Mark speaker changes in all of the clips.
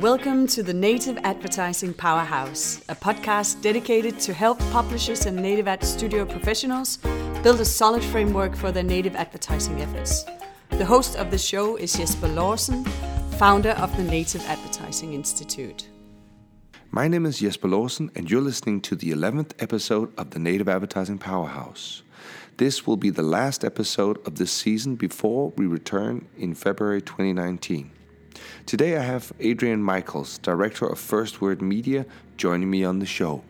Speaker 1: Welcome to the Native Advertising Powerhouse, a podcast dedicated to help publishers and native ad studio professionals build a solid framework for their native advertising efforts. The host of the show is Jesper Laursen, founder of the Native Advertising Institute.
Speaker 2: My name is Jesper Laursen, and you're listening to the 11th episode of the Native Advertising Powerhouse. This will be the last episode of this season before we return in February 2019. Today I have Adrian Michaels, Director of First Word Media, joining me on the show.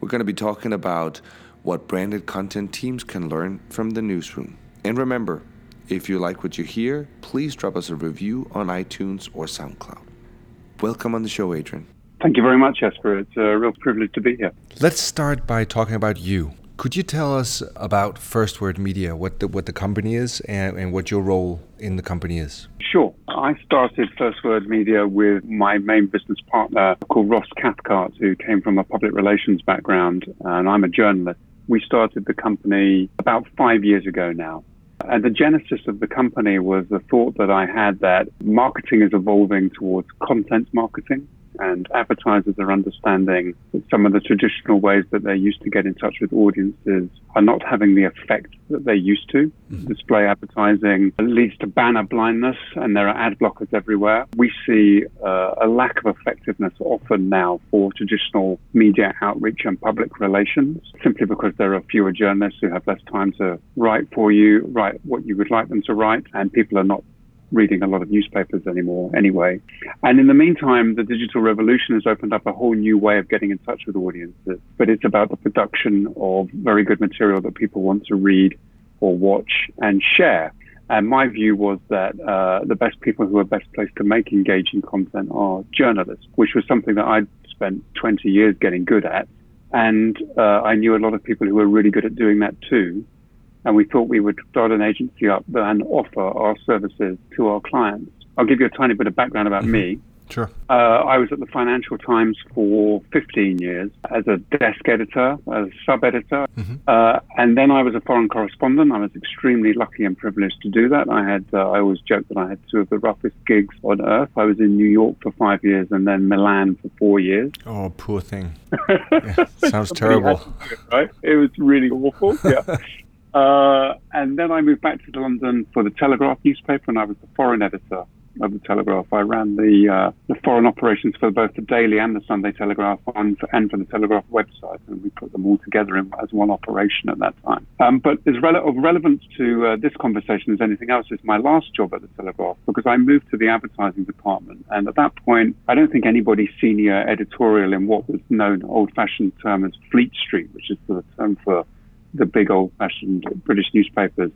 Speaker 2: We're going to be talking about what branded content teams can learn from the newsroom. And remember, if you like what you hear, please drop us a review on iTunes or SoundCloud. Welcome on the show, Adrian.
Speaker 3: Thank you very much, Jesper. It's a real privilege to be here.
Speaker 2: Let's start by talking about you. Could you tell us about First Word Media, what the, what the company is, and, and what your role in the company is?
Speaker 3: Sure. I started First Word Media with my main business partner called Ross Cathcart, who came from a public relations background, and I'm a journalist. We started the company about five years ago now. And the genesis of the company was the thought that I had that marketing is evolving towards content marketing and advertisers are understanding that some of the traditional ways that they used to get in touch with audiences are not having the effect that they used to. Mm-hmm. Display advertising leads to banner blindness, and there are ad blockers everywhere. We see uh, a lack of effectiveness often now for traditional media outreach and public relations, simply because there are fewer journalists who have less time to write for you, write what you would like them to write, and people are not reading a lot of newspapers anymore anyway. And in the meantime, the digital revolution has opened up a whole new way of getting in touch with audiences. But it's about the production of very good material that people want to read or watch and share. And my view was that uh, the best people who are best placed to make engaging content are journalists, which was something that I'd spent 20 years getting good at. And uh, I knew a lot of people who were really good at doing that too and we thought we would start an agency up and offer our services to our clients. I'll give you a tiny bit of background about mm-hmm. me.
Speaker 2: Sure.
Speaker 3: Uh, I was at the Financial Times for 15 years as a desk editor, as a sub editor, mm-hmm. uh, and then I was a foreign correspondent. I was extremely lucky and privileged to do that. I had, uh, I always joke that I had two of the roughest gigs on earth. I was in New York for five years and then Milan for four years.
Speaker 2: Oh, poor thing. yeah, sounds terrible.
Speaker 3: It, right? It was really awful. Yeah. Uh, and then I moved back to London for the Telegraph newspaper, and I was the foreign editor of the Telegraph. I ran the uh, the foreign operations for both the Daily and the Sunday Telegraph, and for, and for the Telegraph website, and we put them all together in, as one operation at that time. Um, but as rele- of relevance to uh, this conversation as anything else is my last job at the Telegraph because I moved to the advertising department, and at that point, I don't think anybody senior editorial in what was known old-fashioned term as Fleet Street, which is the term for the big old fashioned British newspapers,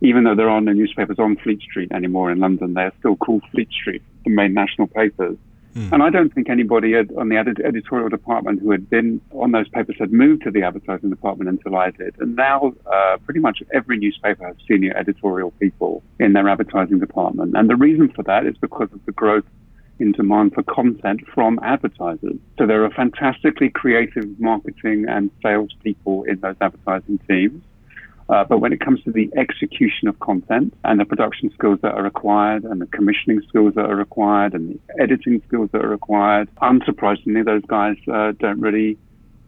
Speaker 3: even though there are no newspapers on Fleet Street anymore in London, they're still called Fleet Street, the main national papers. Mm. And I don't think anybody had, on the ed- editorial department who had been on those papers had moved to the advertising department until I did. And now, uh, pretty much every newspaper has senior editorial people in their advertising department. And the reason for that is because of the growth in demand for content from advertisers. So there are fantastically creative marketing and sales people in those advertising teams. Uh, but when it comes to the execution of content and the production skills that are required and the commissioning skills that are required and the editing skills that are required, unsurprisingly, those guys uh, don't really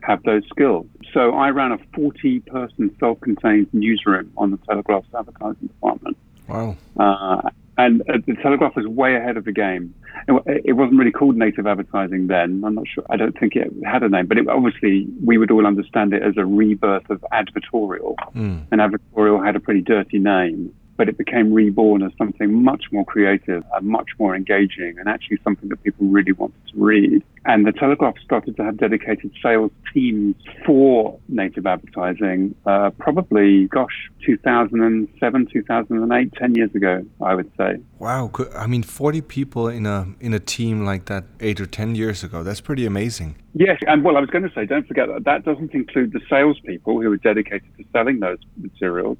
Speaker 3: have those skills. So I ran a 40 person self contained newsroom on the Telegraph's advertising department.
Speaker 2: Wow.
Speaker 3: Uh, and uh, the Telegraph was way ahead of the game. It, it, wasn't really called native advertising then. I'm not sure. I don't think it had a name, but it, obviously we would all understand it as a rebirth of advertorial. Mm. And advertorial had a pretty dirty name but it became reborn as something much more creative and much more engaging and actually something that people really wanted to read. And the Telegraph started to have dedicated sales teams for native advertising, uh, probably, gosh, 2007, 2008, 10 years ago, I would say.
Speaker 2: Wow. I mean, 40 people in a, in a team like that eight or 10 years ago, that's pretty amazing.
Speaker 3: Yes. And well, I was going to say, don't forget that that doesn't include the salespeople who are dedicated to selling those materials.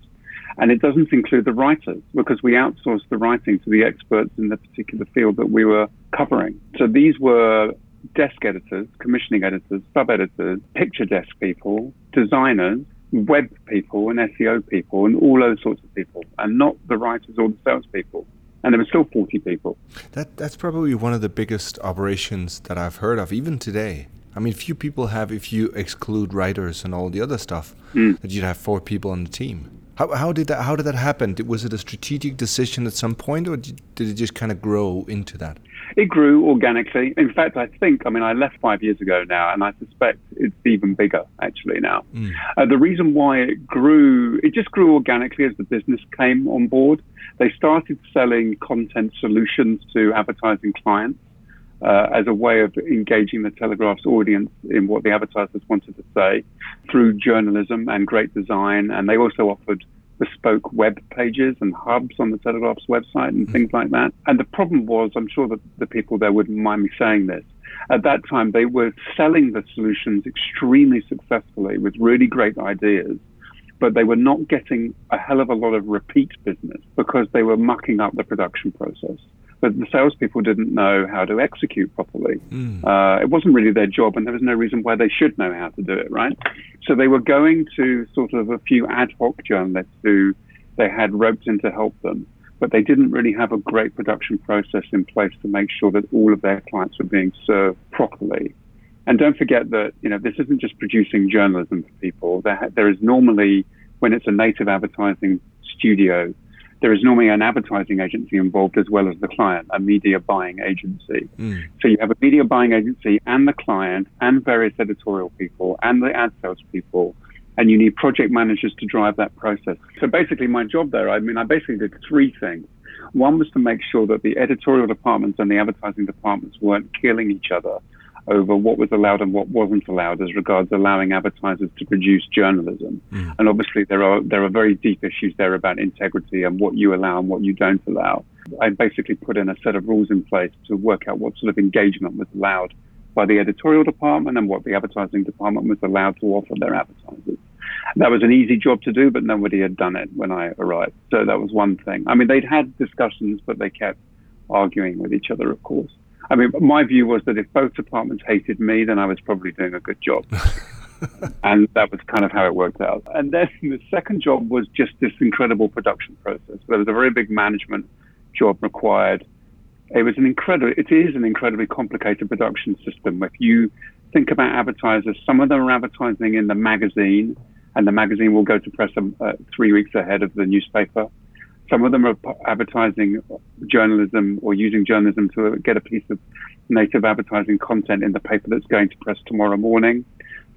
Speaker 3: And it doesn't include the writers because we outsourced the writing to the experts in the particular field that we were covering. So these were desk editors, commissioning editors, sub editors, picture desk people, designers, web people, and SEO people, and all those sorts of people, and not the writers or the salespeople. and there were still 40 people.
Speaker 2: That that's probably one of the biggest operations that I've heard of, even today. I mean, few people have, if you exclude writers and all the other stuff, mm. that you'd have four people on the team. How, how did that how did that happen? Was it a strategic decision at some point, or did, did it just kind of grow into that?
Speaker 3: It grew organically. In fact, I think I mean I left five years ago now, and I suspect it's even bigger actually now. Mm. Uh, the reason why it grew, it just grew organically as the business came on board. They started selling content solutions to advertising clients uh, as a way of engaging the Telegraph's audience in what the advertisers wanted to say through journalism and great design. And they also offered bespoke web pages and hubs on the Telegraph's website and things like that. And the problem was, I'm sure that the people there wouldn't mind me saying this. At that time, they were selling the solutions extremely successfully with really great ideas but they were not getting a hell of a lot of repeat business because they were mucking up the production process but the salespeople didn't know how to execute properly. Mm. Uh, it wasn't really their job, and there was no reason why they should know how to do it, right? So they were going to sort of a few ad hoc journalists who they had roped in to help them, but they didn't really have a great production process in place to make sure that all of their clients were being served properly. And don't forget that you know this isn't just producing journalism for people. There, there is normally when it's a native advertising studio there is normally an advertising agency involved as well as the client, a media buying agency. Mm. So you have a media buying agency and the client and various editorial people and the ad sales people. And you need project managers to drive that process. So basically, my job there, I mean, I basically did three things. One was to make sure that the editorial departments and the advertising departments weren't killing each other over what was allowed and what wasn't allowed as regards allowing advertisers to produce journalism. Mm. And obviously there are there are very deep issues there about integrity and what you allow and what you don't allow. I basically put in a set of rules in place to work out what sort of engagement was allowed by the editorial department and what the advertising department was allowed to offer their advertisers. That was an easy job to do, but nobody had done it when I arrived. So that was one thing. I mean, they'd had discussions, but they kept arguing with each other, of course. I mean, my view was that if both departments hated me, then I was probably doing a good job. and that was kind of how it worked out. And then the second job was just this incredible production process. There was a very big management job required. It was an incredible, it is an incredibly complicated production system. If you think about advertisers, some of them are advertising in the magazine, and the magazine will go to press uh, three weeks ahead of the newspaper. Some of them are advertising journalism or using journalism to get a piece of native advertising content in the paper that's going to press tomorrow morning.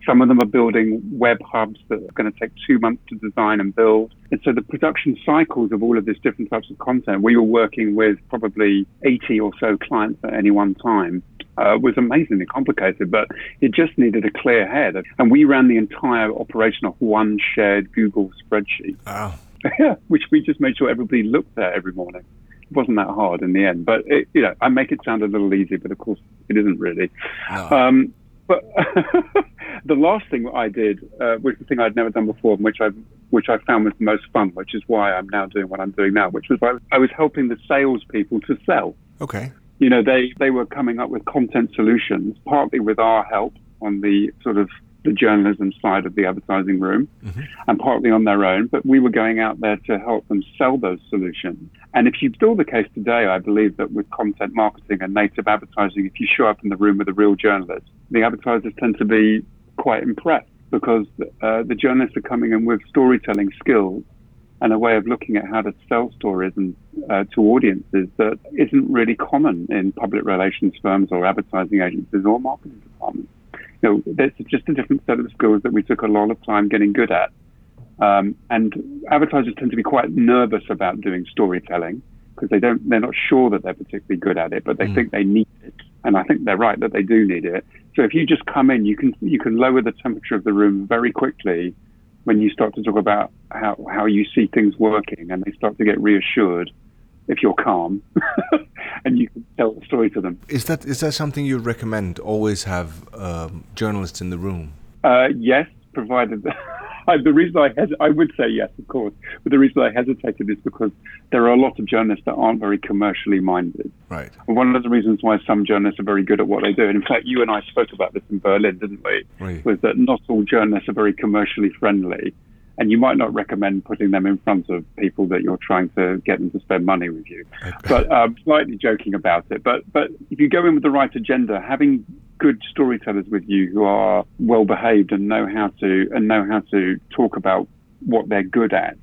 Speaker 3: Some of them are building web hubs that are going to take two months to design and build. And so the production cycles of all of these different types of content, we were working with probably 80 or so clients at any one time. Uh, was amazingly complicated, but it just needed a clear head. And we ran the entire operation off one shared Google spreadsheet.
Speaker 2: Wow.
Speaker 3: Yeah, which we just made sure everybody looked at every morning. It wasn't that hard in the end, but it, you know, I make it sound a little easy, but of course it isn't really. No. Um, but the last thing I did uh, was the thing I'd never done before, which I which I found was the most fun, which is why I'm now doing what I'm doing now, which was I, I was helping the salespeople to sell.
Speaker 2: Okay.
Speaker 3: You know, they they were coming up with content solutions, partly with our help on the sort of the journalism side of the advertising room mm-hmm. and partly on their own, but we were going out there to help them sell those solutions. And if you still the case today, I believe that with content marketing and native advertising, if you show up in the room with a real journalist, the advertisers tend to be quite impressed because uh, the journalists are coming in with storytelling skills and a way of looking at how to sell stories and uh, to audiences that isn't really common in public relations firms or advertising agencies or marketing departments you know, there's just a different set of skills that we took a lot of time getting good at. Um, and advertisers tend to be quite nervous about doing storytelling because they don't, they're not sure that they're particularly good at it, but they mm. think they need it. And I think they're right that they do need it. So if you just come in, you can, you can lower the temperature of the room very quickly when you start to talk about how, how you see things working and they start to get reassured if you're calm and you can tell the story to them.
Speaker 2: Is that is that something you recommend? Always have um, journalists in the room.
Speaker 3: Uh, yes, provided. the reason I hes- I would say yes, of course, but the reason I hesitated is because there are a lot of journalists that aren't very commercially minded.
Speaker 2: Right.
Speaker 3: And one of the reasons why some journalists are very good at what they do, and in fact, you and I spoke about this in Berlin, didn't we?
Speaker 2: Right.
Speaker 3: Was that not all journalists are very commercially friendly and you might not recommend putting them in front of people that you're trying to get them to spend money with you. But um, slightly joking about it. But but if you go in with the right agenda, having good storytellers with you who are well behaved and know how to and know how to talk about what they're good at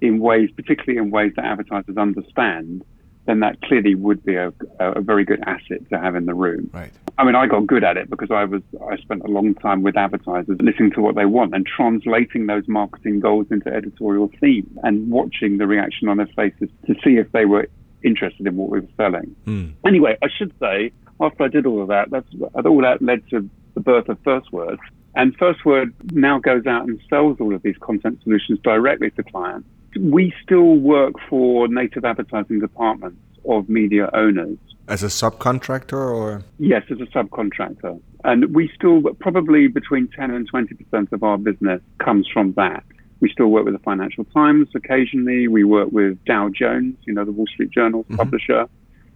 Speaker 3: in ways, particularly in ways that advertisers understand, then that clearly would be a, a very good asset to have in the room.
Speaker 2: Right.
Speaker 3: I mean, I got good at it because I was I spent a long time with advertisers, listening to what they want and translating those marketing goals into editorial themes and watching the reaction on their faces to see if they were interested in what we were selling.
Speaker 2: Mm.
Speaker 3: Anyway, I should say after I did all of that, that's all that led to the birth of First Word. And First Word now goes out and sells all of these content solutions directly to clients. We still work for native advertising departments of media owners.
Speaker 2: As a subcontractor or?
Speaker 3: Yes, as a subcontractor. And we still, probably between 10 and 20% of our business comes from that. We still work with the Financial Times occasionally. We work with Dow Jones, you know, the Wall Street Journal mm-hmm. publisher.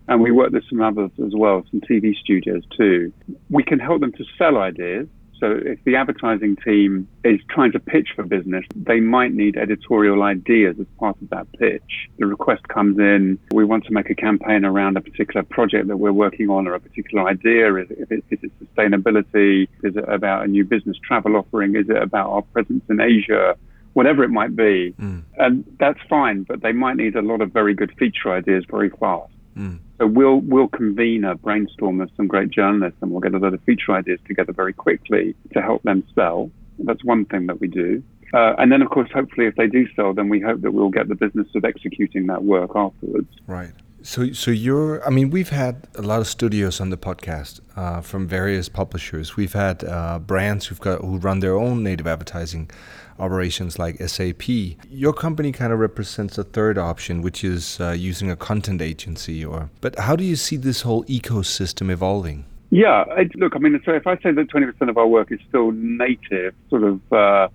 Speaker 3: And we work with some others as well, some TV studios too. We can help them to sell ideas. So if the advertising team is trying to pitch for business, they might need editorial ideas as part of that pitch. The request comes in, we want to make a campaign around a particular project that we're working on or a particular idea. Is it, is it sustainability? Is it about a new business travel offering? Is it about our presence in Asia? Whatever it might be. Mm. And that's fine, but they might need a lot of very good feature ideas very fast. Mm. So we'll we'll convene a brainstorm of some great journalists, and we'll get a lot of feature ideas together very quickly to help them sell. That's one thing that we do. Uh, and then, of course, hopefully, if they do sell, then we hope that we'll get the business of executing that work afterwards.
Speaker 2: Right. So, so you're. I mean, we've had a lot of studios on the podcast uh, from various publishers. We've had uh, brands who've got who run their own native advertising operations like SAP. Your company kind of represents a third option, which is uh, using a content agency. Or, but how do you see this whole ecosystem evolving?
Speaker 3: Yeah, I, look, I mean, so if I say that 20% of our work is still native, sort of uh,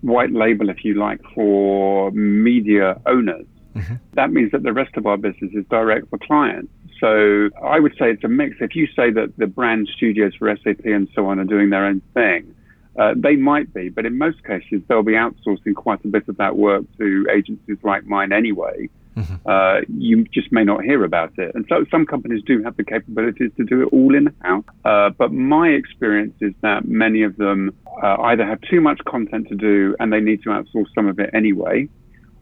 Speaker 3: white label, if you like, for media owners, mm-hmm. that means that the rest of our business is direct for clients. So I would say it's a mix. If you say that the brand studios for SAP and so on are doing their own thing, uh, they might be, but in most cases, they'll be outsourcing quite a bit of that work to agencies like mine anyway. Mm-hmm. Uh, you just may not hear about it. And so some companies do have the capabilities to do it all in house. Uh, but my experience is that many of them uh, either have too much content to do and they need to outsource some of it anyway,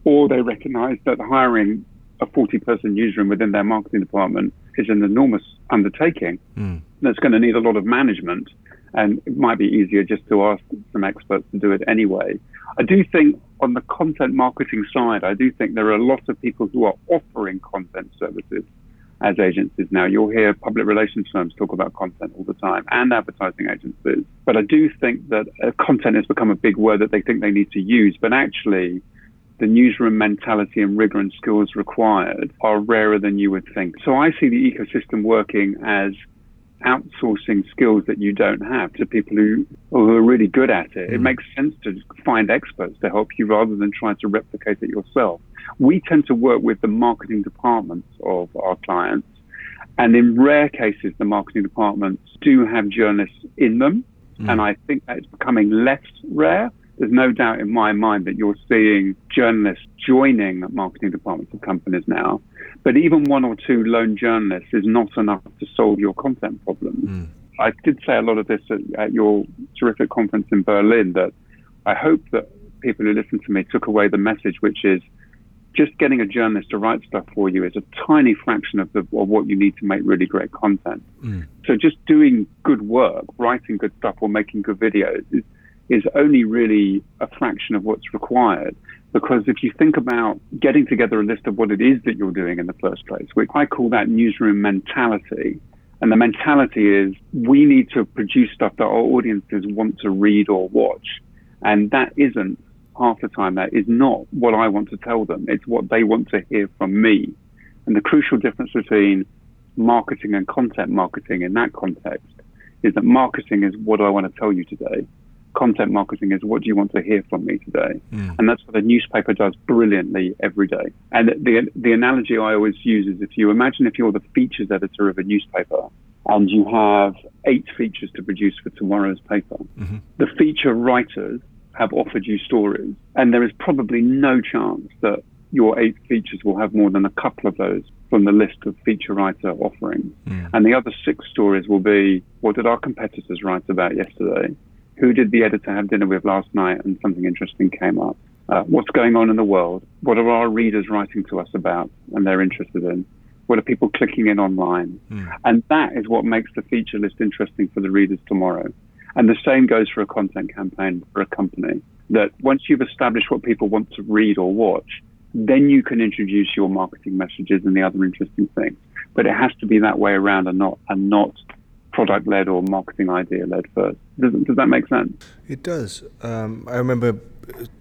Speaker 3: or they recognize that hiring a 40 person newsroom within their marketing department is an enormous undertaking mm. that's going to need a lot of management and it might be easier just to ask some experts to do it anyway. I do think on the content marketing side, I do think there are a lot of people who are offering content services as agencies now. You'll hear public relations firms talk about content all the time and advertising agencies. But I do think that uh, content has become a big word that they think they need to use. But actually, the newsroom mentality and rigor and skills required are rarer than you would think. So I see the ecosystem working as outsourcing skills that you don't have to people who, who are really good at it. Mm. It makes sense to find experts to help you rather than trying to replicate it yourself. We tend to work with the marketing departments of our clients. And in rare cases, the marketing departments do have journalists in them. Mm. And I think that is becoming less rare there's no doubt in my mind that you're seeing journalists joining marketing departments of companies now. But even one or two lone journalists is not enough to solve your content problem. Mm. I did say a lot of this at, at your terrific conference in Berlin that I hope that people who listen to me took away the message, which is just getting a journalist to write stuff for you is a tiny fraction of, the, of what you need to make really great content. Mm. So just doing good work, writing good stuff or making good videos is is only really a fraction of what's required. Because if you think about getting together a list of what it is that you're doing in the first place, which I call that newsroom mentality. And the mentality is we need to produce stuff that our audiences want to read or watch. And that isn't half the time, that is not what I want to tell them. It's what they want to hear from me. And the crucial difference between marketing and content marketing in that context is that marketing is what I want to tell you today content marketing is what do you want to hear from me today? Mm. And that's what a newspaper does brilliantly every day. And the, the analogy I always use is if you imagine if you're the features editor of a newspaper and you have eight features to produce for tomorrow's paper, mm-hmm. the feature writers have offered you stories, and there is probably no chance that your eight features will have more than a couple of those from the list of feature writer offerings. Mm. And the other six stories will be what did our competitors write about yesterday? Who did the editor have dinner with last night and something interesting came up? Uh, what's going on in the world? What are our readers writing to us about and they're interested in? What are people clicking in online? Mm. And that is what makes the feature list interesting for the readers tomorrow. And the same goes for a content campaign for a company. That once you've established what people want to read or watch, then you can introduce your marketing messages and the other interesting things. But it has to be that way around and not and not product led or marketing idea led first. Does, does that make sense?
Speaker 2: It does. Um, I remember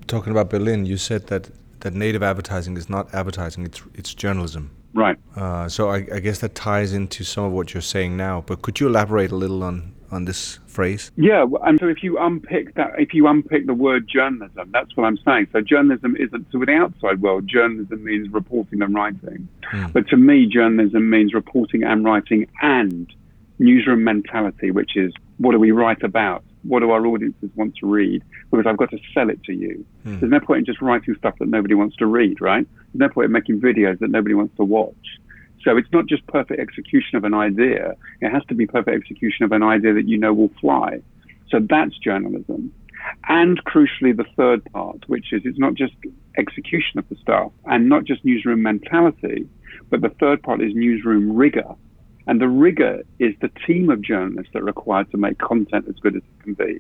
Speaker 2: talking about Berlin. You said that that native advertising is not advertising; it's it's journalism.
Speaker 3: Right.
Speaker 2: Uh, so I, I guess that ties into some of what you're saying now. But could you elaborate a little on on this phrase?
Speaker 3: Yeah, and so if you unpick that, if you unpick the word journalism, that's what I'm saying. So journalism isn't to the outside world. Journalism means reporting and writing, mm. but to me, journalism means reporting and writing and newsroom mentality, which is what do we write about? What do our audiences want to read? Because I've got to sell it to you. Mm. There's no point in just writing stuff that nobody wants to read, right? There's no point in making videos that nobody wants to watch. So it's not just perfect execution of an idea. It has to be perfect execution of an idea that you know will fly. So that's journalism. And crucially, the third part, which is it's not just execution of the stuff and not just newsroom mentality, but the third part is newsroom rigor. And the rigor is the team of journalists that are required to make content as good as it can be.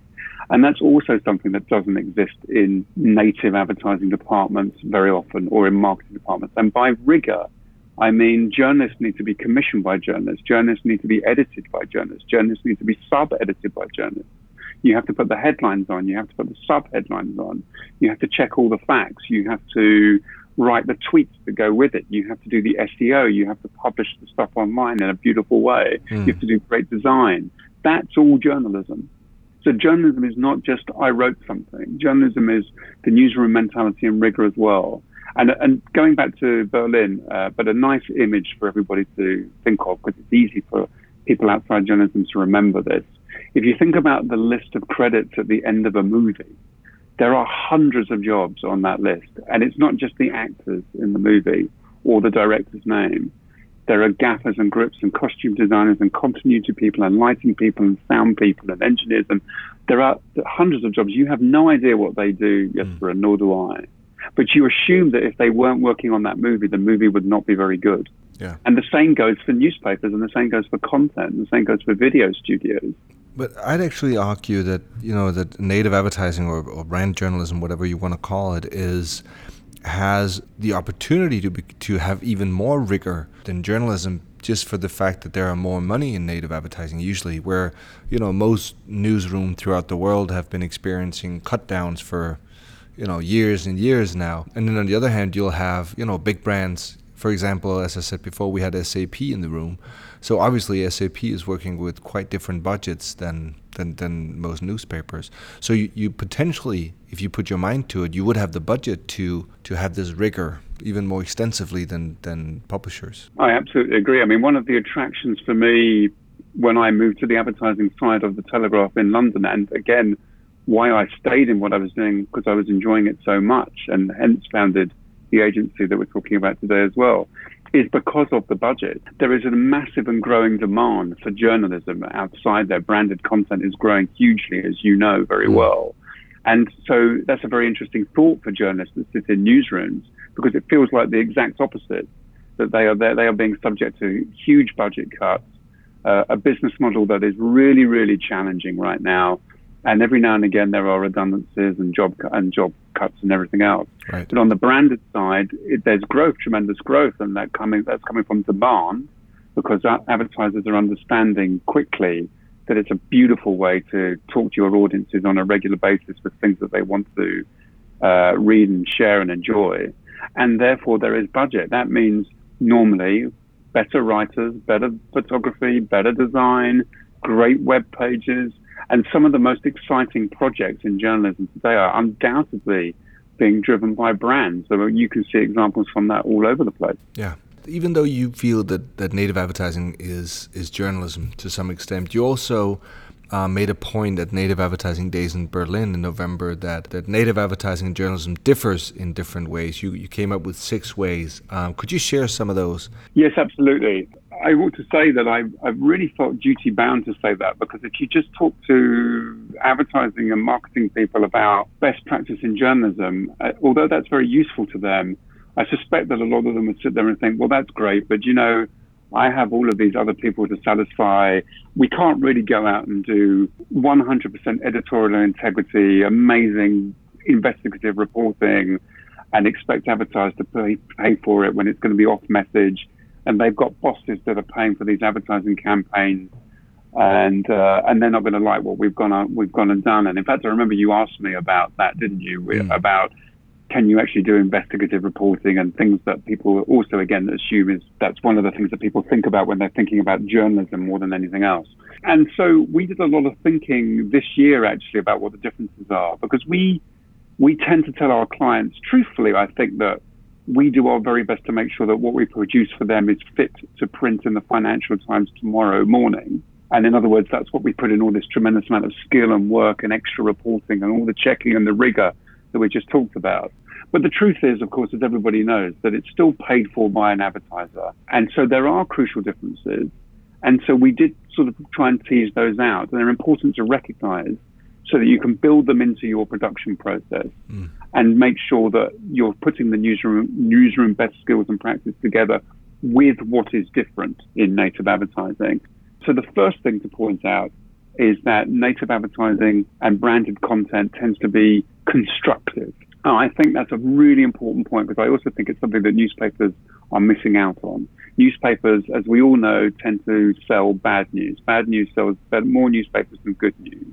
Speaker 3: And that's also something that doesn't exist in native advertising departments very often or in marketing departments. And by rigor, I mean, journalists need to be commissioned by journalists. Journalists need to be edited by journalists. Journalists need to be sub-edited by journalists. You have to put the headlines on. You have to put the sub-headlines on. You have to check all the facts. You have to write the tweets that go with it. You have to do the SEO. You have to publish the stuff online in a beautiful way. Mm. You have to do great design. That's all journalism. So journalism is not just I wrote something. Journalism is the newsroom mentality and rigor as well. And, and going back to Berlin, uh, but a nice image for everybody to think of because it's easy for people outside journalism to remember this. If you think about the list of credits at the end of a movie, there are hundreds of jobs on that list. And it's not just the actors in the movie or the director's name. There are gaffers and grips and costume designers and continuity people and lighting people and sound people and engineers. And there are hundreds of jobs. You have no idea what they do, Jesper, mm. nor do I. But you assume that if they weren't working on that movie, the movie would not be very good.
Speaker 2: Yeah.
Speaker 3: And the same goes for newspapers, and the same goes for content, and the same goes for video studios.
Speaker 2: But I'd actually argue that you know that native advertising or, or brand journalism, whatever you want to call it, is has the opportunity to be, to have even more rigor than journalism just for the fact that there are more money in native advertising usually where you know most newsroom throughout the world have been experiencing cut downs for you know years and years now. And then on the other hand, you'll have you know big brands. For example, as I said before, we had SAP in the room. So obviously, SAP is working with quite different budgets than than, than most newspapers. So you, you potentially, if you put your mind to it, you would have the budget to to have this rigor even more extensively than than publishers.
Speaker 3: I absolutely agree. I mean, one of the attractions for me when I moved to the advertising side of the Telegraph in London, and again why I stayed in what I was doing because I was enjoying it so much and hence founded the agency that we're talking about today as well is because of the budget. There is a massive and growing demand for journalism outside there. Branded content is growing hugely, as you know very mm. well. And so that's a very interesting thought for journalists that sit in newsrooms because it feels like the exact opposite that they are there, they are being subject to huge budget cuts, uh, a business model that is really, really challenging right now and every now and again there are redundancies and job and job cuts and everything else.
Speaker 2: Right.
Speaker 3: But on the branded side, it, there's growth, tremendous growth, and that coming that's coming from demand because advertisers are understanding quickly that it's a beautiful way to talk to your audiences on a regular basis with things that they want to uh, read and share and enjoy, and therefore there is budget. That means normally better writers, better photography, better design, great web pages and some of the most exciting projects in journalism today are undoubtedly being driven by brands. So you can see examples from that all over the place.
Speaker 2: Yeah. Even though you feel that, that native advertising is is journalism to some extent, you also uh, made a point at Native Advertising Days in Berlin in November that, that native advertising and journalism differs in different ways. You, you came up with six ways. Um, could you share some of those?
Speaker 3: Yes, absolutely. I want to say that I, I really felt duty bound to say that because if you just talk to advertising and marketing people about best practice in journalism, uh, although that's very useful to them, I suspect that a lot of them would sit there and think, well, that's great, but you know, I have all of these other people to satisfy. We can't really go out and do 100% editorial integrity, amazing investigative reporting, and expect advertisers to pay, pay for it when it's going to be off message. And they've got bosses that are paying for these advertising campaigns, and uh, and they're not going to like what we've gone on, we've gone and done. And in fact, I remember you asked me about that, didn't you? Mm. About can you actually do investigative reporting and things that people also again assume is that's one of the things that people think about when they're thinking about journalism more than anything else. And so we did a lot of thinking this year actually about what the differences are because we we tend to tell our clients truthfully I think that we do our very best to make sure that what we produce for them is fit to print in the Financial Times tomorrow morning. And in other words, that's what we put in all this tremendous amount of skill and work and extra reporting and all the checking and the rigor that we just talked about. But the truth is, of course, as everybody knows, that it's still paid for by an advertiser. And so there are crucial differences. And so we did sort of try and tease those out. And they're important to recognize so that you can build them into your production process mm. And make sure that you're putting the newsroom, newsroom best skills and practice together with what is different in native advertising. So the first thing to point out is that native advertising and branded content tends to be constructive. Oh, I think that's a really important point because I also think it's something that newspapers are missing out on. Newspapers, as we all know, tend to sell bad news. Bad news sells more newspapers than good news.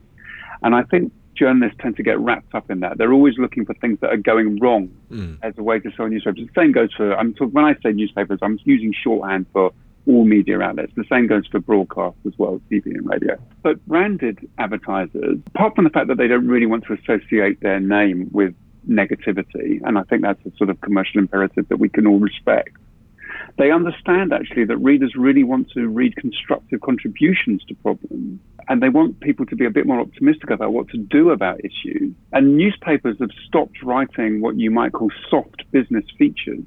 Speaker 3: And I think journalists tend to get wrapped up in that. They're always looking for things that are going wrong mm. as a way to sell newspapers. The same goes for, I'm talking, when I say newspapers, I'm using shorthand for all media outlets. The same goes for broadcast as well, TV and radio. But branded advertisers, apart from the fact that they don't really want to associate their name with negativity, and I think that's a sort of commercial imperative that we can all respect. They understand actually that readers really want to read constructive contributions to problems, and they want people to be a bit more optimistic about what to do about issues. And newspapers have stopped writing what you might call soft business features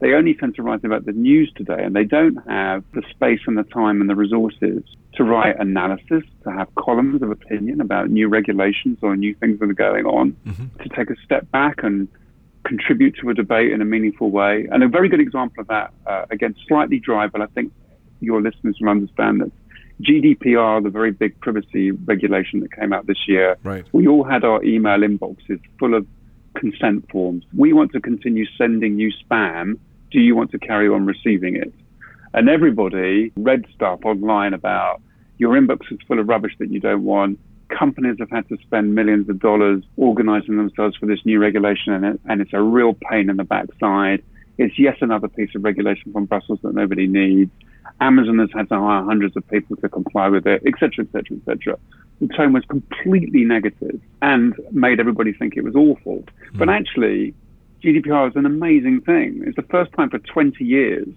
Speaker 3: they only tend to write about the news today, and they don't have the space and the time and the resources to write analysis, to have columns of opinion about new regulations or new things that are going on, mm-hmm. to take a step back and contribute to a debate in a meaningful way. And a very good example of that, uh, again, slightly dry, but I think your listeners will understand this. GDPR, the very big privacy regulation that came out this year,
Speaker 2: right.
Speaker 3: we all had our email inboxes full of consent forms. We want to continue sending you spam do you want to carry on receiving it? And everybody read stuff online about your inbox is full of rubbish that you don't want. Companies have had to spend millions of dollars organizing themselves for this new regulation, and, it, and it's a real pain in the backside. It's yet another piece of regulation from Brussels that nobody needs. Amazon has had to hire hundreds of people to comply with it, etc., etc., etc. The tone was completely negative and made everybody think it was awful. Mm. But actually, GDPR is an amazing thing. It's the first time for 20 years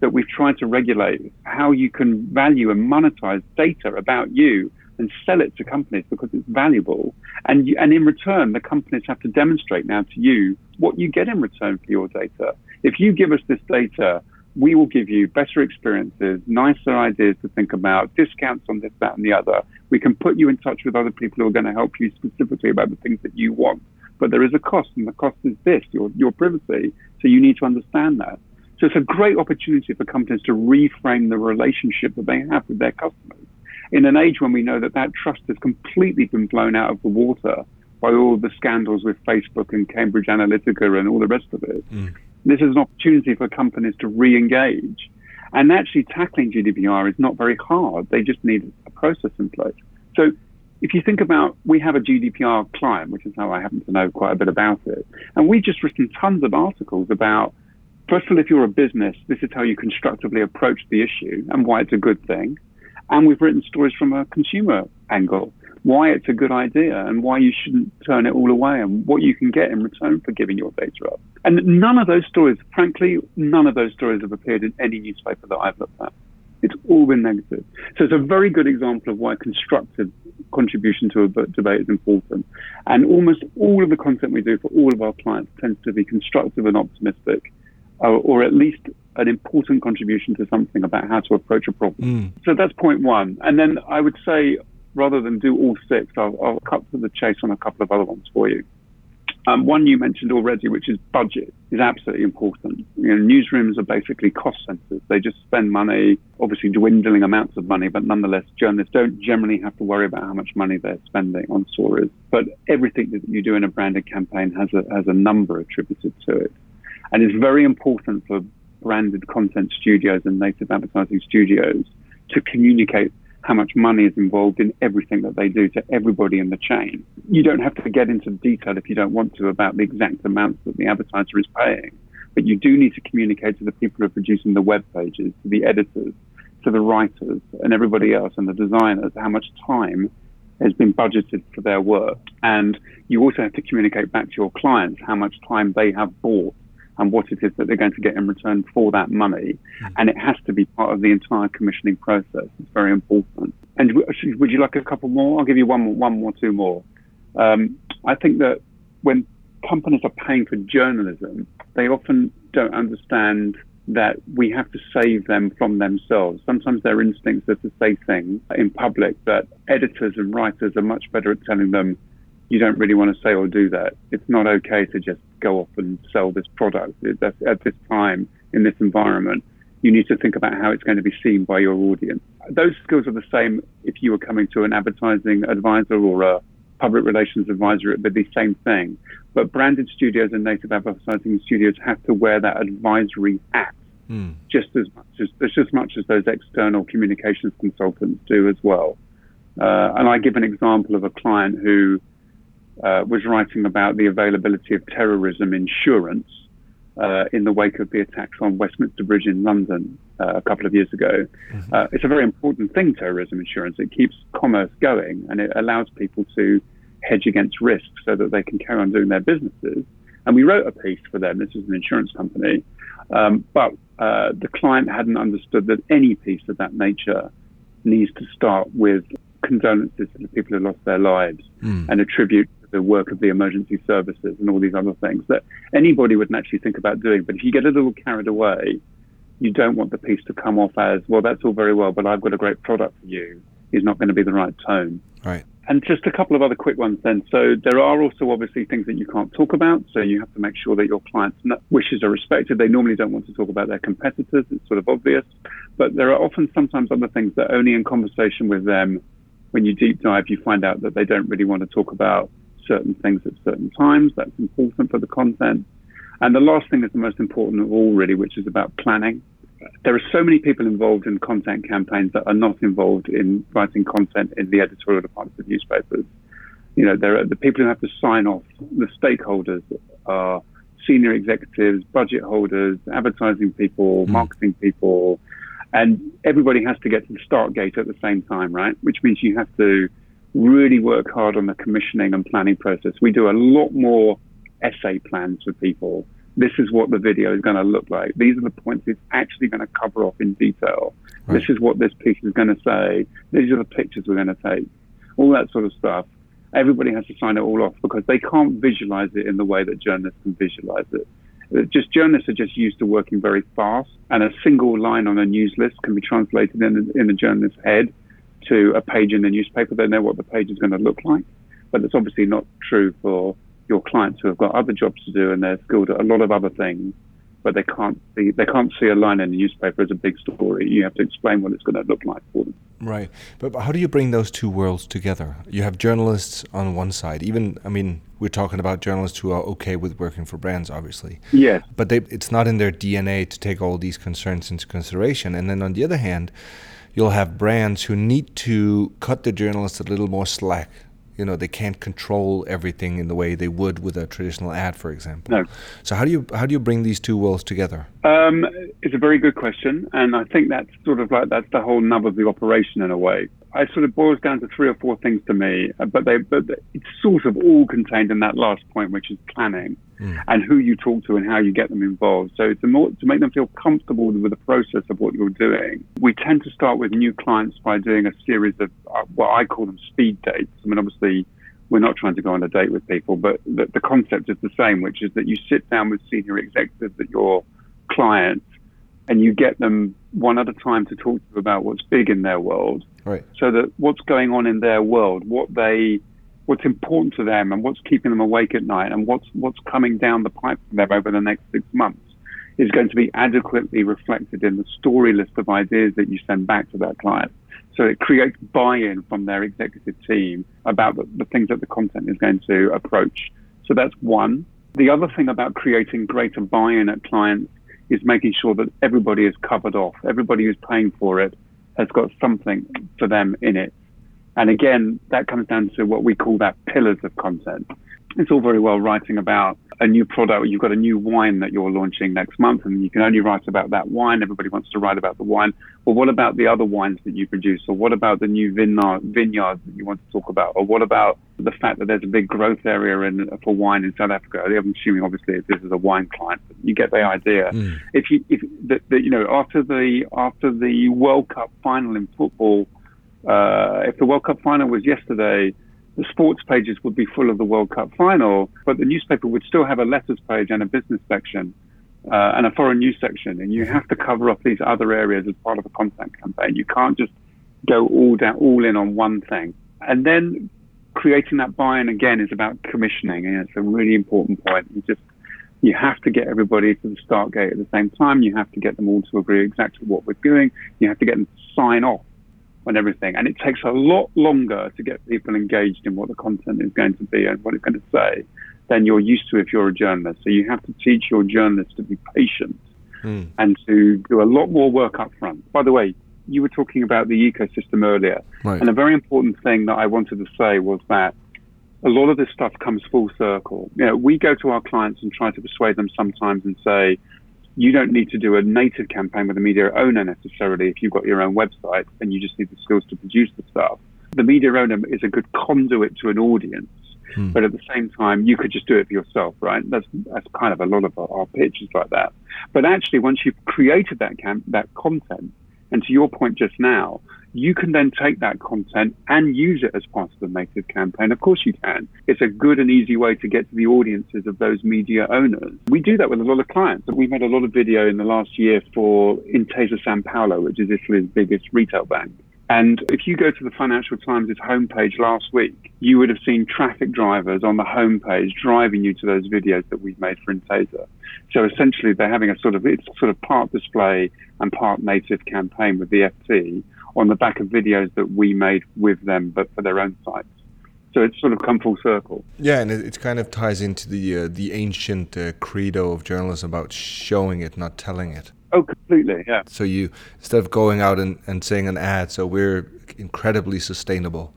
Speaker 3: that we've tried to regulate how you can value and monetize data about you and sell it to companies because it's valuable. And, you, and in return, the companies have to demonstrate now to you what you get in return for your data. If you give us this data, we will give you better experiences, nicer ideas to think about, discounts on this, that, and the other. We can put you in touch with other people who are going to help you specifically about the things that you want but there is a cost, and the cost is this your, your privacy. So you need to understand that. So it's a great opportunity for companies to reframe the relationship that they have with their customers. In an age when we know that that trust has completely been blown out of the water by all the scandals with Facebook and Cambridge Analytica and all the rest of it, mm. this is an opportunity for companies to re engage. And actually, tackling GDPR is not very hard. They just need a process in place. So if you think about, we have a GDPR client, which is how I happen to know quite a bit about it. And we've just written tons of articles about, first of all, if you're a business, this is how you constructively approach the issue and why it's a good thing. And we've written stories from a consumer angle, why it's a good idea and why you shouldn't turn it all away and what you can get in return for giving your data up. And none of those stories, frankly, none of those stories have appeared in any newspaper that I've looked at. It's all been negative. So it's a very good example of why constructive contribution to a debate is important. And almost all of the content we do for all of our clients tends to be constructive and optimistic, or, or at least an important contribution to something about how to approach a problem. Mm. So that's point one. And then I would say, rather than do all six, I'll, I'll cut to the chase on a couple of other ones for you. Um, one you mentioned already, which is budget, is absolutely important. You know, newsrooms are basically cost centers. They just spend money, obviously dwindling amounts of money, but nonetheless, journalists don't generally have to worry about how much money they're spending on stories. But everything that you do in a branded campaign has a, has a number attributed to it. And it's very important for branded content studios and native advertising studios to communicate how much money is involved in everything that they do to everybody in the chain. You don't have to get into detail if you don't want to about the exact amounts that the advertiser is paying, but you do need to communicate to the people who are producing the web pages, to the editors, to the writers, and everybody else, and the designers, how much time has been budgeted for their work. And you also have to communicate back to your clients how much time they have bought and what it is that they're going to get in return for that money. Mm. And it has to be part of the entire commissioning process. It's very important. And would you like a couple more? I'll give you one more, one more, two more. Um, I think that when companies are paying for journalism, they often don't understand that we have to save them from themselves. Sometimes their instincts are to say things in public that editors and writers are much better at telling them you don't really want to say or do that. It's not okay to just go off and sell this product at this time in this environment. You need to think about how it's going to be seen by your audience. Those skills are the same if you were coming to an advertising advisor or a public relations advisor, it would be the same thing. But branded studios and native advertising studios have to wear that advisory hat mm. just as much as just as much as those external communications consultants do as well. Uh, and I give an example of a client who uh, was writing about the availability of terrorism insurance uh, in the wake of the attacks on Westminster Bridge in London uh, a couple of years ago. Mm-hmm. Uh, it's a very important thing, terrorism insurance. It keeps commerce going and it allows people to hedge against risk so that they can carry on doing their businesses. And we wrote a piece for them. This is an insurance company. Um, but uh, the client hadn't understood that any piece of that nature needs to start with condolences to the people who lost their lives mm. and attribute the work of the emergency services and all these other things that anybody would naturally think about doing. But if you get a little carried away, you don't want the piece to come off as, well, that's all very well, but I've got a great product for you, is not going to be the right tone.
Speaker 2: Right.
Speaker 3: And just a couple of other quick ones then. So there are also obviously things that you can't talk about. So you have to make sure that your clients' wishes are respected. They normally don't want to talk about their competitors. It's sort of obvious. But there are often sometimes other things that only in conversation with them, when you deep dive, you find out that they don't really want to talk about certain things at certain times. That's important for the content. And the last thing is the most important of all, really, which is about planning. There are so many people involved in content campaigns that are not involved in writing content in the editorial departments of newspapers. You know, there are the people who have to sign off. The stakeholders are senior executives, budget holders, advertising people, mm. marketing people, and everybody has to get to the start gate at the same time, right? Which means you have to really work hard on the commissioning and planning process. We do a lot more essay plans for people. This is what the video is going to look like. These are the points it's actually going to cover off in detail. Right. This is what this piece is going to say. These are the pictures we're going to take. All that sort of stuff. Everybody has to sign it all off because they can't visualize it in the way that journalists can visualize it. Just journalists are just used to working very fast, and a single line on a news list can be translated in, in a journalist's head to a page in the newspaper, they know what the page is going to look like. But it's obviously not true for your clients who have got other jobs to do and they're skilled at a lot of other things, but they can't see they can't see a line in the newspaper as a big story. You have to explain what it's going to look like for them.
Speaker 2: Right, but how do you bring those two worlds together? You have journalists on one side. Even I mean, we're talking about journalists who are okay with working for brands, obviously.
Speaker 3: Yes.
Speaker 2: But they, it's not in their DNA to take all these concerns into consideration. And then on the other hand you'll have brands who need to cut the journalists a little more slack. You know, they can't control everything in the way they would with a traditional ad, for example.
Speaker 3: No.
Speaker 2: So how do you how do you bring these two worlds together?
Speaker 3: Um, it's a very good question, and I think that's sort of like that's the whole nub of the operation in a way. It sort of boils down to three or four things to me, uh, but they but it's sort of all contained in that last point, which is planning. Mm. and who you talk to and how you get them involved. So to, more, to make them feel comfortable with the process of what you're doing, we tend to start with new clients by doing a series of uh, what I call them speed dates. I mean, obviously, we're not trying to go on a date with people, but the, the concept is the same, which is that you sit down with senior executives at your clients and you get them one at a time to talk to you about what's big in their world.
Speaker 2: Right.
Speaker 3: So that what's going on in their world, what they what's important to them and what's keeping them awake at night and what's what's coming down the pipe for them over the next six months is going to be adequately reflected in the story list of ideas that you send back to that client. So it creates buy-in from their executive team about the, the things that the content is going to approach. So that's one. The other thing about creating greater buy-in at clients is making sure that everybody is covered off. Everybody who's paying for it has got something for them in it. And again, that comes down to what we call that pillars of content. It's all very well writing about a new product. You've got a new wine that you're launching next month, and you can only write about that wine. Everybody wants to write about the wine. Well, what about the other wines that you produce? Or what about the new vineyard, vineyards that you want to talk about? Or what about the fact that there's a big growth area in, for wine in South Africa? I'm assuming, obviously, if this is a wine client, you get the idea. Mm. If you, if the, the, you know, after the after the World Cup final in football, uh, if the World Cup final was yesterday the sports pages would be full of the World Cup final, but the newspaper would still have a letters page and a business section uh, and a foreign news section. And you have to cover up these other areas as part of a content campaign. You can't just go all down, all in on one thing. And then creating that buy-in again is about commissioning, and it's a really important point. You just you have to get everybody to the start gate at the same time. You have to get them all to agree exactly what we're doing. You have to get them to sign off on everything. And it takes a lot longer to get people engaged in what the content is going to be and what it's going to say than you're used to if you're a journalist. So you have to teach your journalists to be patient mm. and to do a lot more work up front. By the way, you were talking about the ecosystem earlier. Right. And a very important thing that I wanted to say was that a lot of this stuff comes full circle. You know, we go to our clients and try to persuade them sometimes and say, you don't need to do a native campaign with a media owner necessarily if you've got your own website and you just need the skills to produce the stuff. The media owner is a good conduit to an audience, hmm. but at the same time, you could just do it for yourself, right? That's that's kind of a lot of our, our pitches like that. But actually, once you've created that cam- that content, and to your point just now, you can then take that content and use it as part of the native campaign. Of course you can. It's a good and easy way to get to the audiences of those media owners. We do that with a lot of clients. We've made a lot of video in the last year for Intesa Sanpaolo, which is Italy's biggest retail bank. And if you go to the Financial Times' homepage last week, you would have seen traffic drivers on the homepage driving you to those videos that we've made for Intesa. So essentially, they're having a sort of it's sort of part display and part native campaign with the FT on the back of videos that we made with them, but for their own sites. So it's sort of come full circle.
Speaker 2: Yeah, and it, it kind of ties into the uh, the ancient uh, credo of journalism about showing it, not telling it.
Speaker 3: Oh, completely, yeah.
Speaker 2: So you instead of going out and, and saying an ad, so we're incredibly sustainable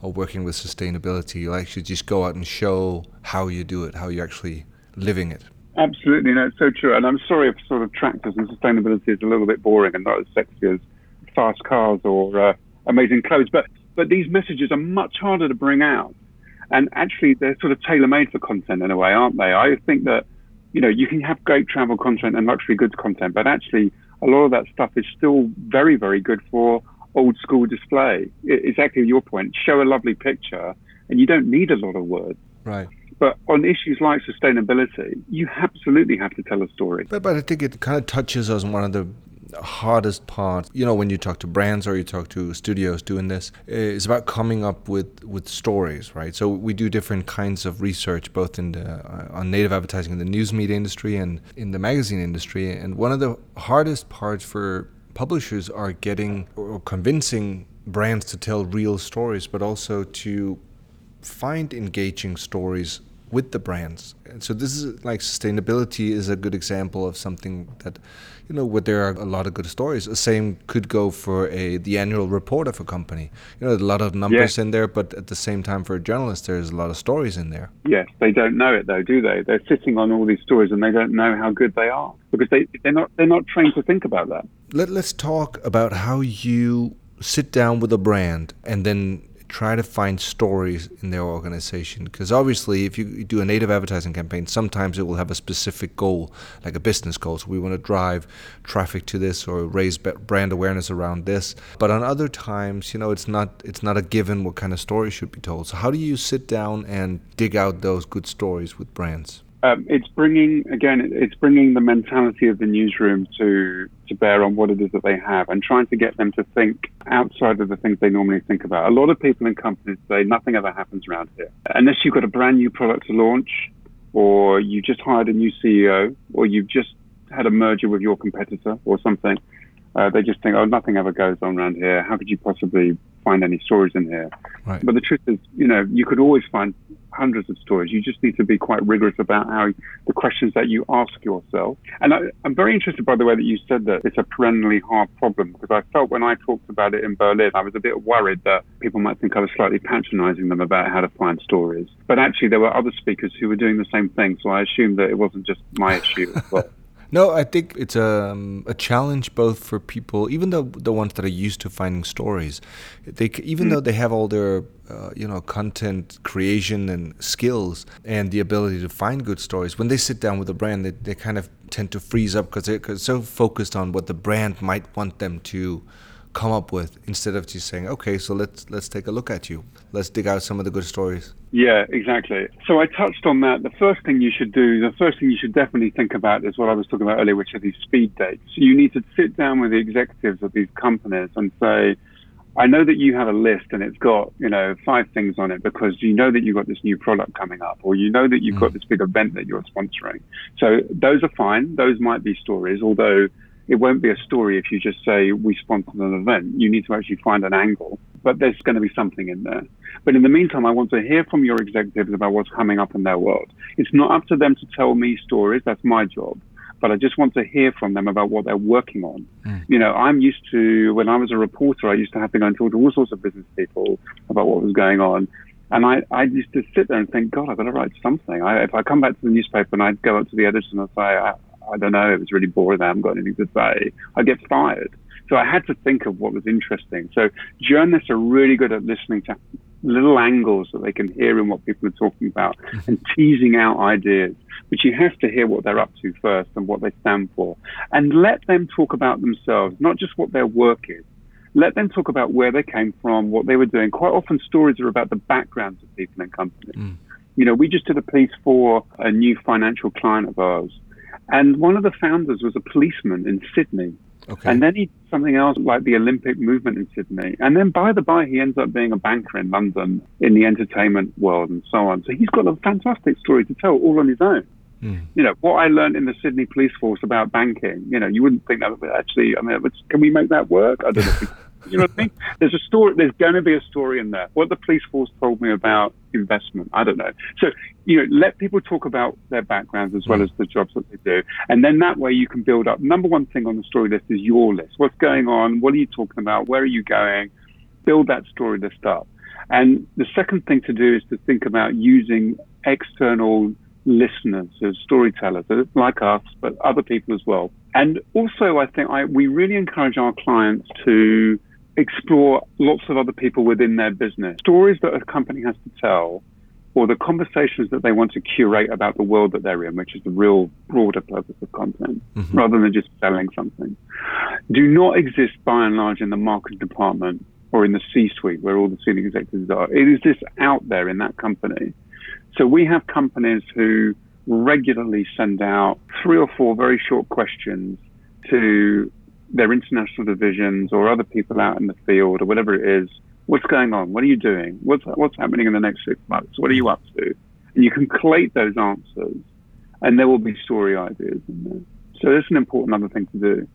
Speaker 2: or working with sustainability, you actually just go out and show how you do it, how you're actually living it.
Speaker 3: Absolutely, no, it's so true. And I'm sorry if sort of tractors and sustainability is a little bit boring and not as sexy as fast cars or uh, amazing clothes. But but these messages are much harder to bring out, and actually they're sort of tailor made for content in a way, aren't they? I think that you know you can have great travel content and luxury goods content, but actually a lot of that stuff is still very very good for old school display. It, exactly your point. Show a lovely picture, and you don't need a lot of words.
Speaker 2: Right.
Speaker 3: But on issues like sustainability, you absolutely have to tell a story.
Speaker 2: But, but I think it kind of touches on one of the hardest part, you know, when you talk to brands or you talk to studios doing this, is about coming up with, with stories, right? So we do different kinds of research, both in the uh, on native advertising in the news media industry and in the magazine industry. And one of the hardest parts for publishers are getting or convincing brands to tell real stories, but also to find engaging stories with the brands. And so this is like sustainability is a good example of something that, you know, where there are a lot of good stories. The same could go for a the annual report of a company. You know, a lot of numbers yes. in there, but at the same time, for a journalist, there's a lot of stories in there.
Speaker 3: Yes, they don't know it though, do they? They're sitting on all these stories and they don't know how good they are because they they're not they're not trained to think about that.
Speaker 2: Let Let's talk about how you sit down with a brand and then try to find stories in their organization. Because obviously if you do a native advertising campaign sometimes it will have a specific goal like a business goal. So we want to drive traffic to this or raise brand awareness around this. But on other times you know it's not it's not a given what kind of story should be told. So how do you sit down and dig out those good stories with brands
Speaker 3: um, it's bringing again it's bringing the mentality of the newsroom to to bear on what it is that they have and trying to get them to think outside of the things they normally think about. A lot of people in companies say nothing ever happens around here. Unless you've got a brand new product to launch or you just hired a new ceo or you've just had a merger with your competitor or something uh, they just think oh nothing ever goes on around here. How could you possibly find any stories in here? Right. but the truth is you know you could always find hundreds of stories. You just need to be quite rigorous about how the questions that you ask yourself. And I, am very interested, by the way, that you said that it's a perennially hard problem because I felt when I talked about it in Berlin, I was a bit worried that people might think I was slightly patronizing them about how to find stories. But actually, there were other speakers who were doing the same thing, so I assumed that it wasn't just my issue as well.
Speaker 2: No, I think it's a, um, a challenge both for people, even the the ones that are used to finding stories. They even mm. though they have all their uh, you know content creation and skills and the ability to find good stories, when they sit down with a brand, they, they kind of tend to freeze up because they're so focused on what the brand might want them to come up with instead of just saying, okay, so let's let's take a look at you. Let's dig out some of the good stories.
Speaker 3: Yeah, exactly. So I touched on that. The first thing you should do, the first thing you should definitely think about is what I was talking about earlier, which are these speed dates. You need to sit down with the executives of these companies and say, I know that you have a list and it's got, you know, five things on it because you know that you've got this new product coming up or you know that you've mm. got this big event that you're sponsoring. So those are fine. Those might be stories, although it won't be a story if you just say we sponsored an event. You need to actually find an angle, but there's going to be something in there. But in the meantime, I want to hear from your executives about what's coming up in their world. It's not up to them to tell me stories. That's my job. But I just want to hear from them about what they're working on. Mm. You know, I'm used to, when I was a reporter, I used to have to go and talk to all sorts of business people about what was going on. And I, I used to sit there and think, God, I've got to write something. I, if I come back to the newspaper and I'd go up to the editor and I'd say, I, I don't know, it was really boring, I haven't got anything to say, I get fired. So I had to think of what was interesting. So journalists are really good at listening to little angles that they can hear in what people are talking about mm-hmm. and teasing out ideas. But you have to hear what they're up to first and what they stand for. And let them talk about themselves, not just what their work is. Let them talk about where they came from, what they were doing. Quite often stories are about the backgrounds of people and companies. Mm. You know, we just did a piece for a new financial client of ours and one of the founders was a policeman in Sydney. Okay. And then he did something else like the Olympic movement in Sydney. And then by the by, he ends up being a banker in London in the entertainment world and so on. So he's got a fantastic story to tell all on his own. Mm. You know, what I learned in the Sydney police force about banking, you know, you wouldn't think that would actually, I mean, can we make that work? I don't know. You know what I mean? There's a story. There's going to be a story in there. What the police force told me about investment, I don't know. So you know, let people talk about their backgrounds as well mm. as the jobs that they do, and then that way you can build up. Number one thing on the story list is your list. What's going on? What are you talking about? Where are you going? Build that story list up. And the second thing to do is to think about using external listeners as storytellers, like us, but other people as well. And also, I think I, we really encourage our clients to explore lots of other people within their business. Stories that a company has to tell or the conversations that they want to curate about the world that they're in, which is the real broader purpose of content, mm-hmm. rather than just selling something, do not exist by and large in the marketing department or in the C-suite where all the senior executives are. It is just out there in that company. So we have companies who regularly send out three or four very short questions to their international divisions or other people out in the field or whatever it is. What's going on? What are you doing? What's what's happening in the next six months? What are you up to? And you can collate those answers, and there will be story ideas in there. So that's an important other thing to do.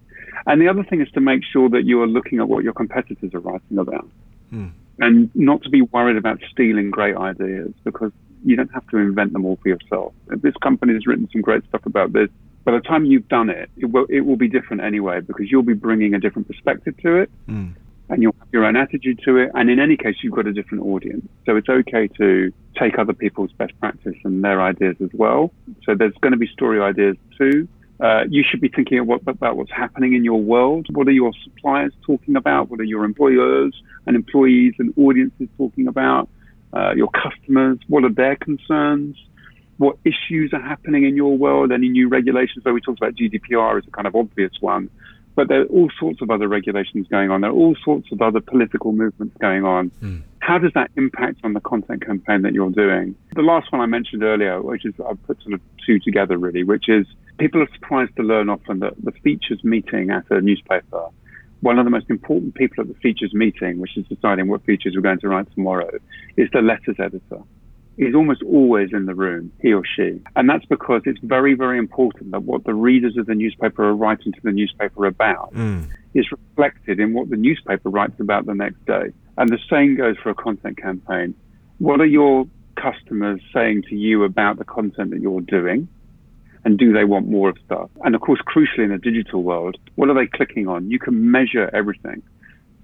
Speaker 3: And the other thing is to make sure that you are looking at what your competitors are writing about, hmm. and not to be worried about stealing great ideas because you don't have to invent them all for yourself. If this company has written some great stuff about this, by the time you've done it, it will, it will be different anyway because you'll be bringing a different perspective to it mm. and you'll have your own attitude to it. And in any case, you've got a different audience. So it's okay to take other people's best practice and their ideas as well. So there's going to be story ideas too. Uh, you should be thinking what, about what's happening in your world. What are your suppliers talking about? What are your employers and employees and audiences talking about? Uh, your customers, what are their concerns? What issues are happening in your world? Any new regulations? So we talked about GDPR as a kind of obvious one, but there are all sorts of other regulations going on. There are all sorts of other political movements going on. Mm. How does that impact on the content campaign that you're doing? The last one I mentioned earlier, which is I've put sort of two together really, which is people are surprised to learn often that the features meeting at a newspaper, one of the most important people at the features meeting, which is deciding what features we're going to write tomorrow, is the letters editor is almost always in the room, he or she. And that's because it's very, very important that what the readers of the newspaper are writing to the newspaper about mm. is reflected in what the newspaper writes about the next day. And the same goes for a content campaign. What are your customers saying to you about the content that you're doing? And do they want more of stuff? And of course, crucially in a digital world, what are they clicking on? You can measure everything.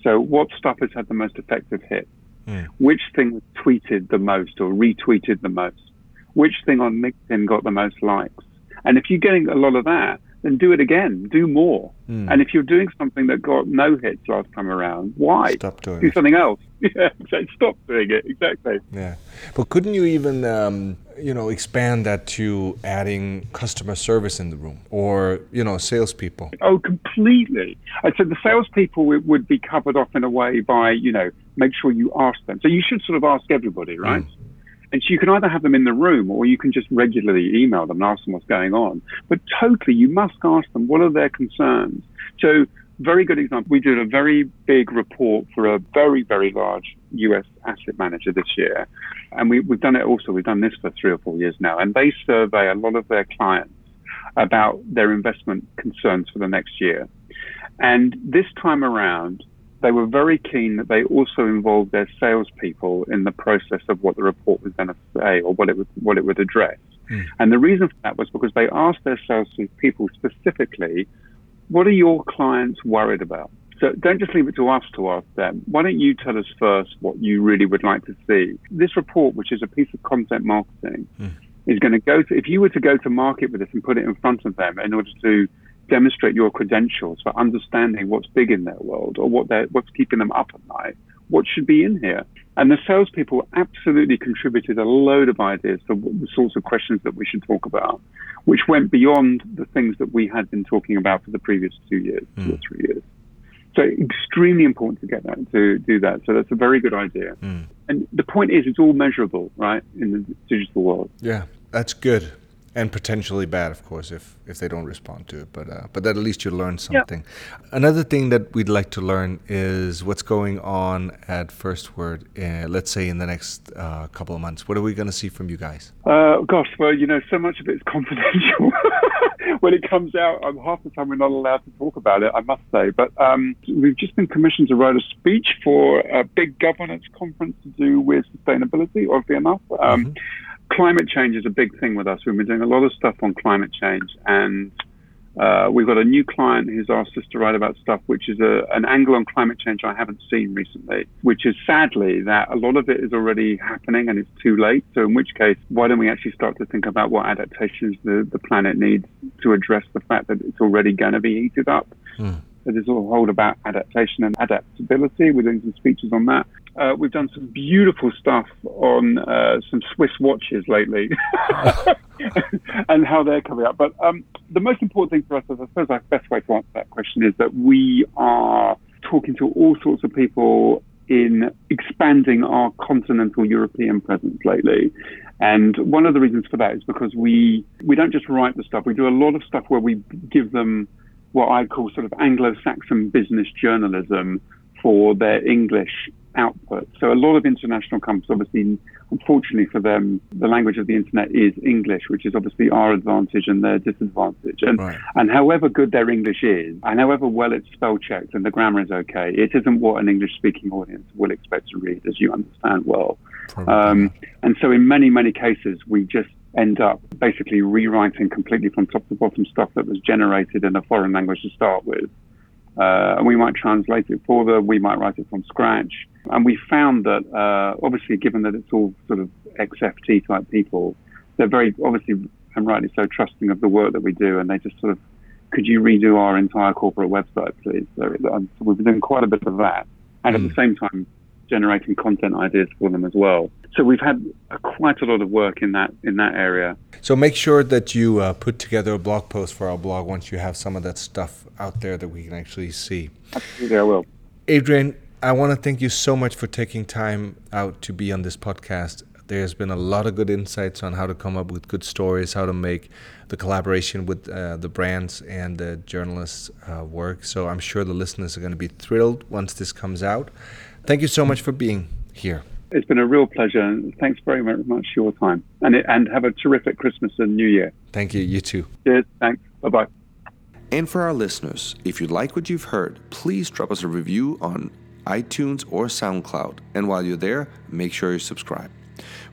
Speaker 3: So what stuff has had the most effective hit? Mm. Which thing was tweeted the most or retweeted the most? Which thing on LinkedIn got the most likes? And if you're getting a lot of that, then do it again, do more. Mm. And if you're doing something that got no hits last time around, why?
Speaker 2: Stop doing
Speaker 3: do
Speaker 2: it.
Speaker 3: something else. Yeah, stop doing it. Exactly.
Speaker 2: Yeah, but couldn't you even, um, you know, expand that to adding customer service in the room or you know, salespeople?
Speaker 3: Oh, completely. I said the salespeople would be covered off in a way by you know, make sure you ask them. So you should sort of ask everybody, right? Mm. And so you can either have them in the room or you can just regularly email them and ask them what's going on. But totally, you must ask them what are their concerns. So, very good example. We did a very big report for a very, very large US asset manager this year. And we, we've done it also, we've done this for three or four years now. And they survey a lot of their clients about their investment concerns for the next year. And this time around, they were very keen that they also involved their salespeople in the process of what the report was going to say or what it would what it would address. Mm. And the reason for that was because they asked their salespeople specifically, "What are your clients worried about?" So don't just leave it to us to ask them. Why don't you tell us first what you really would like to see? This report, which is a piece of content marketing, mm. is going to go to. If you were to go to market with this and put it in front of them in order to demonstrate your credentials for understanding what's big in their world or what they're, what's keeping them up at night, what should be in here. And the salespeople absolutely contributed a load of ideas for the sorts of questions that we should talk about, which went beyond the things that we had been talking about for the previous two years, mm. two or three years. So extremely important to get that to do that. So that's a very good idea. Mm. And the point is, it's all measurable, right, in the digital world.
Speaker 2: Yeah, that's good and potentially bad, of course, if if they don't respond to it. But uh, but at least you learn something. Yeah. Another thing that we'd like to learn is what's going on at First Word. Uh, let's say in the next uh, couple of months. What are we going to see from you guys?
Speaker 3: Uh, gosh, well, you know, so much of it's confidential. when it comes out, um, half the time we're not allowed to talk about it. I must say, but um, we've just been commissioned to write a speech for a big governance conference to do with sustainability. Oddly enough. Um, mm-hmm climate change is a big thing with us. We've been doing a lot of stuff on climate change, and uh, we've got a new client who's asked us to write about stuff which is a, an angle on climate change I haven't seen recently, which is sadly that a lot of it is already happening and it's too late. So, in which case, why don't we actually start to think about what adaptations the, the planet needs to address the fact that it's already going to be heated up? Mm. So there's a whole about adaptation and adaptability. We're doing some speeches on that. Uh, we've done some beautiful stuff on uh, some Swiss watches lately and how they're coming up. But um, the most important thing for us, as I suppose, the best way to answer that question is that we are talking to all sorts of people in expanding our continental European presence lately. And one of the reasons for that is because we, we don't just write the stuff, we do a lot of stuff where we give them what I call sort of Anglo Saxon business journalism for their English output. So a lot of international companies, obviously, unfortunately for them, the language of the internet is English, which is obviously our advantage and their disadvantage. And right. and however good their English is, and however well it's spell checked and the grammar is okay, it isn't what an English speaking audience will expect to read, as you understand well. Um, and so in many many cases, we just end up basically rewriting completely from top to bottom stuff that was generated in a foreign language to start with. Uh, and we might translate it for them, we might write it from scratch. And we found that, uh, obviously, given that it's all sort of XFT type people, they're very obviously and rightly so trusting of the work that we do, and they just sort of could you redo our entire corporate website, please? So, um, so we've been doing quite a bit of that, and mm. at the hmm. same time, generating content ideas for them as well. So we've had a, quite a lot of work in that in that area.
Speaker 2: So make sure that you uh, put together a blog post for our blog once you have some of that stuff out there that we can actually see.
Speaker 3: Absolutely, I will.
Speaker 2: Adrian, I want to thank you so much for taking time out to be on this podcast. There's been a lot of good insights on how to come up with good stories, how to make the collaboration with uh, the brands and the journalists uh, work. So I'm sure the listeners are going to be thrilled once this comes out. Thank you so much for being here.
Speaker 3: It's been a real pleasure, and thanks very, very much for your time. And, and have a terrific Christmas and New Year.
Speaker 2: Thank you. You too.
Speaker 3: Cheers. Thanks. Bye bye.
Speaker 2: And for our listeners, if you like what you've heard, please drop us a review on iTunes or SoundCloud. And while you're there, make sure you subscribe.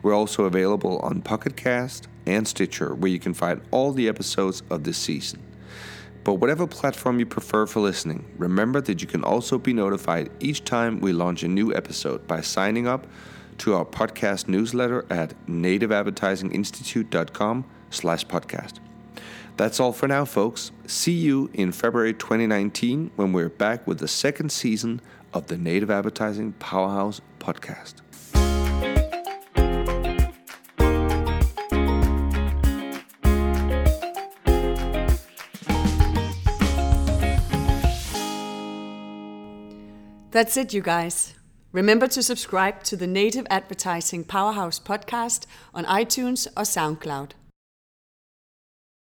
Speaker 2: We're also available on Pocket Cast and Stitcher, where you can find all the episodes of this season. But whatever platform you prefer for listening, remember that you can also be notified each time we launch a new episode by signing up to our podcast newsletter at nativeadvertisinginstitute.com slash podcast. That's all for now, folks. See you in February 2019 when we're back with the second season of the Native Advertising Powerhouse podcast.
Speaker 1: That's it, you guys. Remember to subscribe to the Native Advertising Powerhouse podcast on iTunes or SoundCloud.